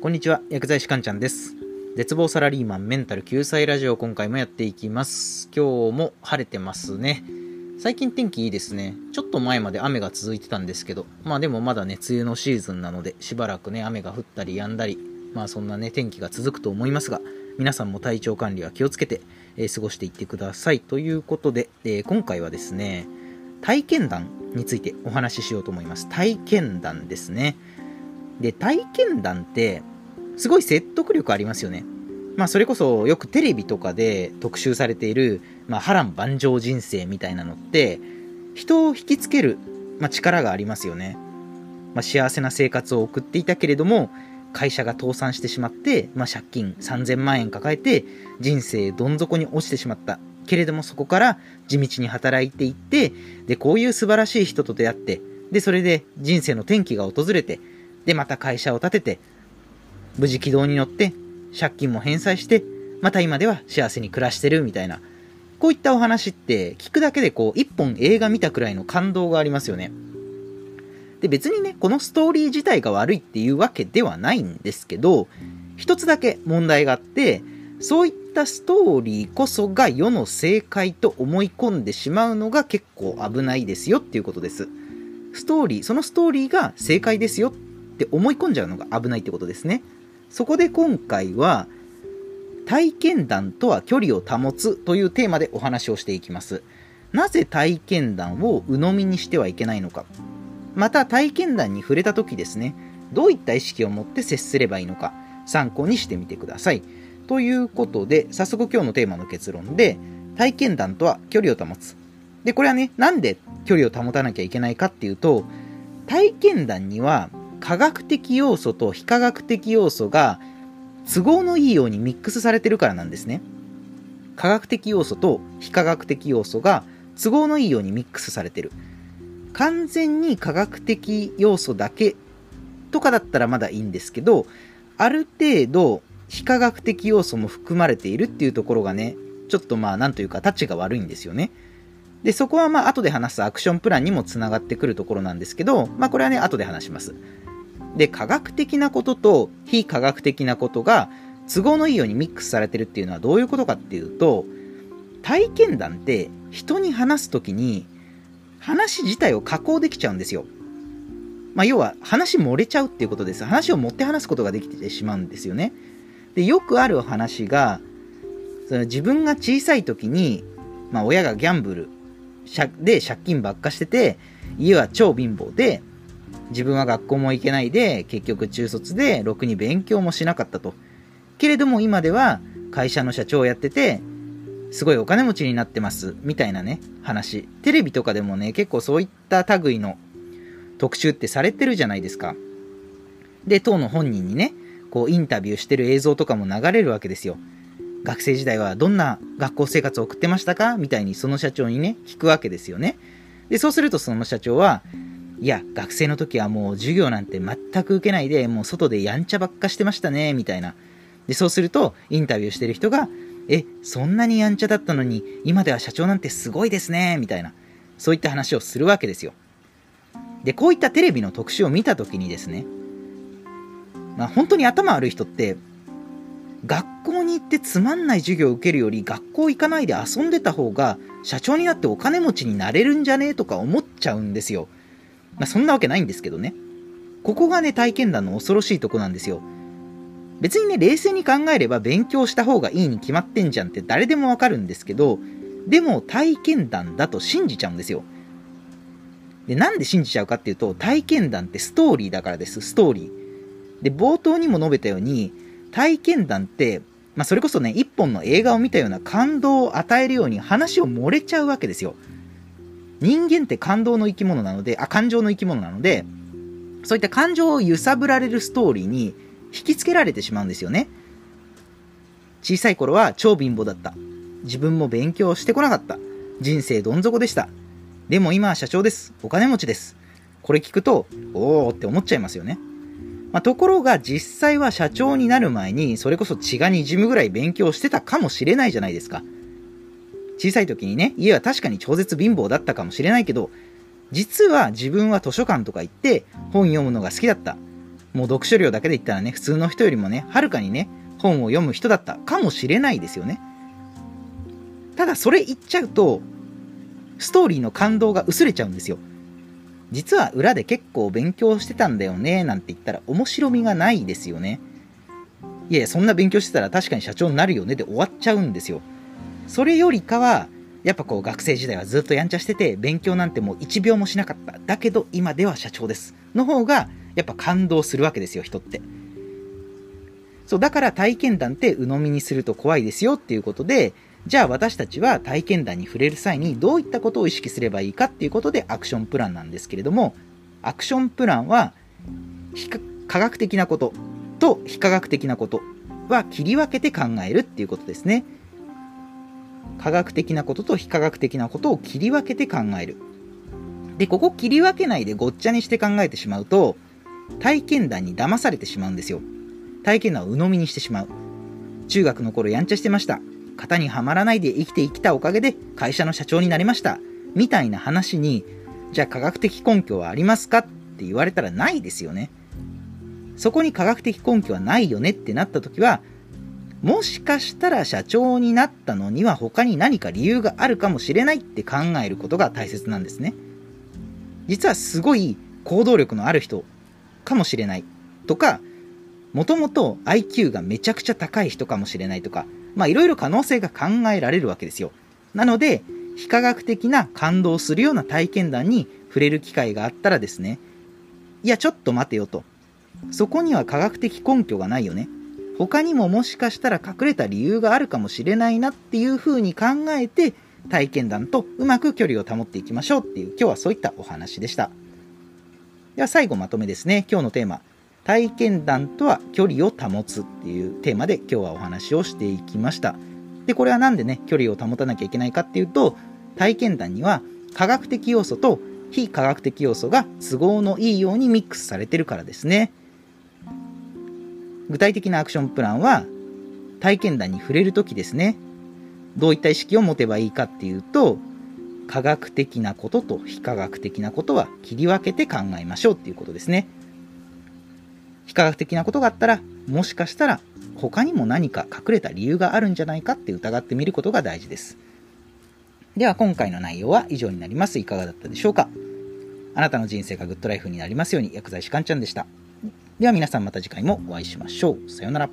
こんにちは、薬剤師かんちゃんです。絶望サラリーマンメンタル救済ラジオ今回もやっていきます。今日も晴れてますね。最近天気いいですね。ちょっと前まで雨が続いてたんですけど、まあでもまだね、梅雨のシーズンなので、しばらくね、雨が降ったり止んだり、まあそんなね、天気が続くと思いますが、皆さんも体調管理は気をつけて、えー過ごしていってください。ということで、えー今回はですね、体験談についてお話ししようと思います。体験談ですね。で、体験談って、すごい説得力ありますよね。まあ、それこそよくテレビとかで特集されている、まあ、波乱万丈人生みたいなのって、人を引きつける、まあ、力がありますよね。まあ、幸せな生活を送っていたけれども、会社が倒産してしまって、まあ、借金3000万円抱えて、人生どん底に落ちてしまった。けれどもそこから地道に働いていって、で、こういう素晴らしい人と出会って、で、それで人生の転機が訪れて、で、また会社を建てて、無事軌道に乗って、借金も返済して、また今では幸せに暮らしてるみたいな。こういったお話って聞くだけでこう一本映画見たくらいの感動がありますよね。で別にね、このストーリー自体が悪いっていうわけではないんですけど、一つだけ問題があって、そういったストーリーこそが世の正解と思い込んでしまうのが結構危ないですよっていうことです。ストーリー、そのストーリーが正解ですよって思い込んじゃうのが危ないってことですね。そこで今回は、体験談とは距離を保つというテーマでお話をしていきます。なぜ体験談を鵜呑みにしてはいけないのか。また体験談に触れた時ですね、どういった意識を持って接すればいいのか、参考にしてみてください。ということで、早速今日のテーマの結論で、体験談とは距離を保つ。で、これはね、なんで距離を保たなきゃいけないかっていうと、体験談には科学的要素と非科学的要素が都合のいいようにミックスされてるからなんですね。科学的要素と非科学的要素が都合のいいようにミックスされてる。完全に科学的要素だけとかだったらまだいいんですけど、ある程度非科学的要素も含まれているっていうところがね、ちょっとまあなんというかタッチが悪いんですよね。で、そこはまあ後で話すアクションプランにもつながってくるところなんですけど、まあこれはね、後で話します。で、科学的なことと非科学的なことが都合のいいようにミックスされてるっていうのはどういうことかっていうと、体験談って人に話すときに話自体を加工できちゃうんですよ。まあ要は話漏れちゃうっていうことです。話を持って話すことができてしまうんですよね。で、よくある話が、その自分が小さい時に、まあ親がギャンブルで借金ばっかしてて、家は超貧乏で、自分は学校も行けないで、結局中卒で、ろくに勉強もしなかったと。けれども今では会社の社長をやってて、すごいお金持ちになってます、みたいなね、話。テレビとかでもね、結構そういった類の特集ってされてるじゃないですか。で、当の本人にね、こうインタビューしてる映像とかも流れるわけですよ。学生時代はどんな学校生活を送ってましたか？みたいにその社長にね、聞くわけですよね。で、そうするとその社長は、いや、学生の時はもう授業なんて全く受けないで、もう外でやんちゃばっかしてましたね、みたいな。で、そうすると、インタビューしてる人が、え、そんなにやんちゃだったのに、今では社長なんてすごいですね、みたいな。そういった話をするわけですよ。で、こういったテレビの特集を見た時にですね、まあ本当に頭悪い人って、学校に行ってつまんない授業を受けるより学校行かないで遊んでた方が社長になってお金持ちになれるんじゃねえとか思っちゃうんですよ。まあそんなわけないんですけどね。ここがね体験談の恐ろしいとこなんですよ。別にね冷静に考えれば勉強した方がいいに決まってんじゃんって誰でもわかるんですけど、でも体験談だと信じちゃうんですよ。で、なんで信じちゃうかっていうと、体験談ってストーリーだからです、ストーリー。で、冒頭にも述べたように、体験談って、まあ、それこそね、一本の映画を見たような感動を与えるように話を漏れちゃうわけですよ。人間って感動の生き物なので、あ、感情の生き物なので、そういった感情を揺さぶられるストーリーに引きつけられてしまうんですよね。小さい頃は超貧乏だった。自分も勉強してこなかった。人生どん底でした。でも今は社長です。お金持ちです。これ聞くと、おーって思っちゃいますよね。まあ、ところが実際は社長になる前にそれこそ血が滲むぐらい勉強してたかもしれないじゃないですか。小さい時にね、家は確かに超絶貧乏だったかもしれないけど、実は自分は図書館とか行って本読むのが好きだった。もう読書量だけで言ったらね、普通の人よりもね、はるかにね、本を読む人だったかもしれないですよね。ただそれ言っちゃうと、ストーリーの感動が薄れちゃうんですよ。実は裏で結構勉強してたんだよね、なんて言ったら面白みがないですよね。いやいや、そんな勉強してたら確かに社長になるよねで終わっちゃうんですよ。それよりかは、やっぱこう学生時代はずっとやんちゃしてて、勉強なんてもう1秒もしなかった。だけど今では社長です。の方が、やっぱ感動するわけですよ、人って。そう、だから体験談って鵜呑みにすると怖いですよっていうことで、じゃあ私たちは体験談に触れる際にどういったことを意識すればいいかっていうことでアクションプランなんですけれども、アクションプランは、科学的なことと非科学的なことは切り分けて考えるっていうことですね。科学的なことと非科学的なことを切り分けて考える。で、ここ切り分けないでごっちゃにして考えてしまうと、体験談に騙されてしまうんですよ。体験談を鵜呑みにしてしまう。中学の頃やんちゃしてました。型にはまらないで生きてきたおかげで会社の社長になりました。みたいな話に、じゃあ科学的根拠はありますかって言われたらないですよね。そこに科学的根拠はないよねってなった時は、もしかしたら社長になったのには他に何か理由があるかもしれないって考えることが大切なんですね。実はすごい行動力のある人かもしれないとか、もともと IQ がめちゃくちゃ高い人かもしれないとか、まあいろいろ可能性が考えられるわけですよ。なので、非科学的な感動するような体験談に触れる機会があったらですね、いやちょっと待てよと。そこには科学的根拠がないよね。他にももしかしたら隠れた理由があるかもしれないなっていうふうに考えて体験談とうまく距離を保っていきましょうっていう今日はそういったお話でした。では最後まとめですね。今日のテーマ。体験談とは距離を保つっていうテーマで今日はお話をしていきました。で、これはなんでね、距離を保たなきゃいけないかっていうと、体験談には科学的要素と非科学的要素が都合のいいようにミックスされてるからですね。具体的なアクションプランは体験談に触れるときですね。どういった意識を持てばいいかっていうと、科学的なことと非科学的なことは切り分けて考えましょうっていうことですね。非科学的なことがあったら、もしかしたら他にも何か隠れた理由があるんじゃないかって疑ってみることが大事です。では今回の内容は以上になります。いかがだったでしょうか？あなたの人生がグッドライフになりますように薬剤師かんちゃんでした。では皆さんまた次回もお会いしましょう。さようなら。